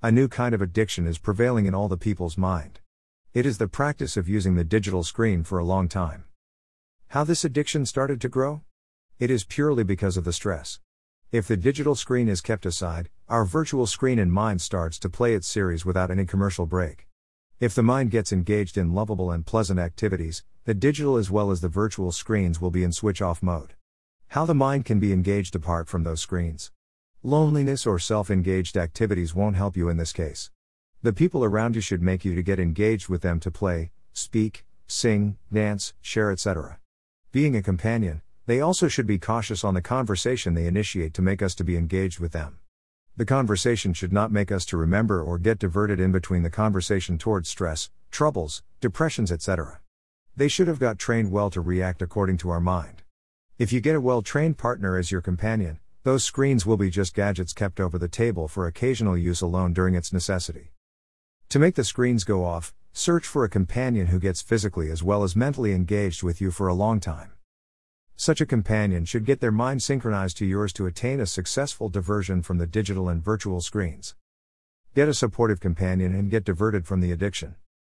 A new kind of addiction is prevailing in all the people's mind. It is the practice of using the digital screen for a long time. How this addiction started to grow? It is purely because of the stress. If the digital screen is kept aside, our virtual screen in mind starts to play its series without any commercial break. If the mind gets engaged in lovable and pleasant activities, the digital as well as the virtual screens will be in switch off mode. How the mind can be engaged apart from those screens. Loneliness or self engaged activities won't help you in this case. The people around you should make you to get engaged with them to play, speak, sing, dance, share, etc. Being a companion, they also should be cautious on the conversation they initiate to make us to be engaged with them. The conversation should not make us to remember or get diverted in between the conversation towards stress, troubles, depressions, etc. They should have got trained well to react according to our mind. If you get a well trained partner as your companion, those screens will be just gadgets kept over the table for occasional use alone during its necessity. To make the screens go off, search for a companion who gets physically as well as mentally engaged with you for a long time. Such a companion should get their mind synchronized to yours to attain a successful diversion from the digital and virtual screens. Get a supportive companion and get diverted from the addiction.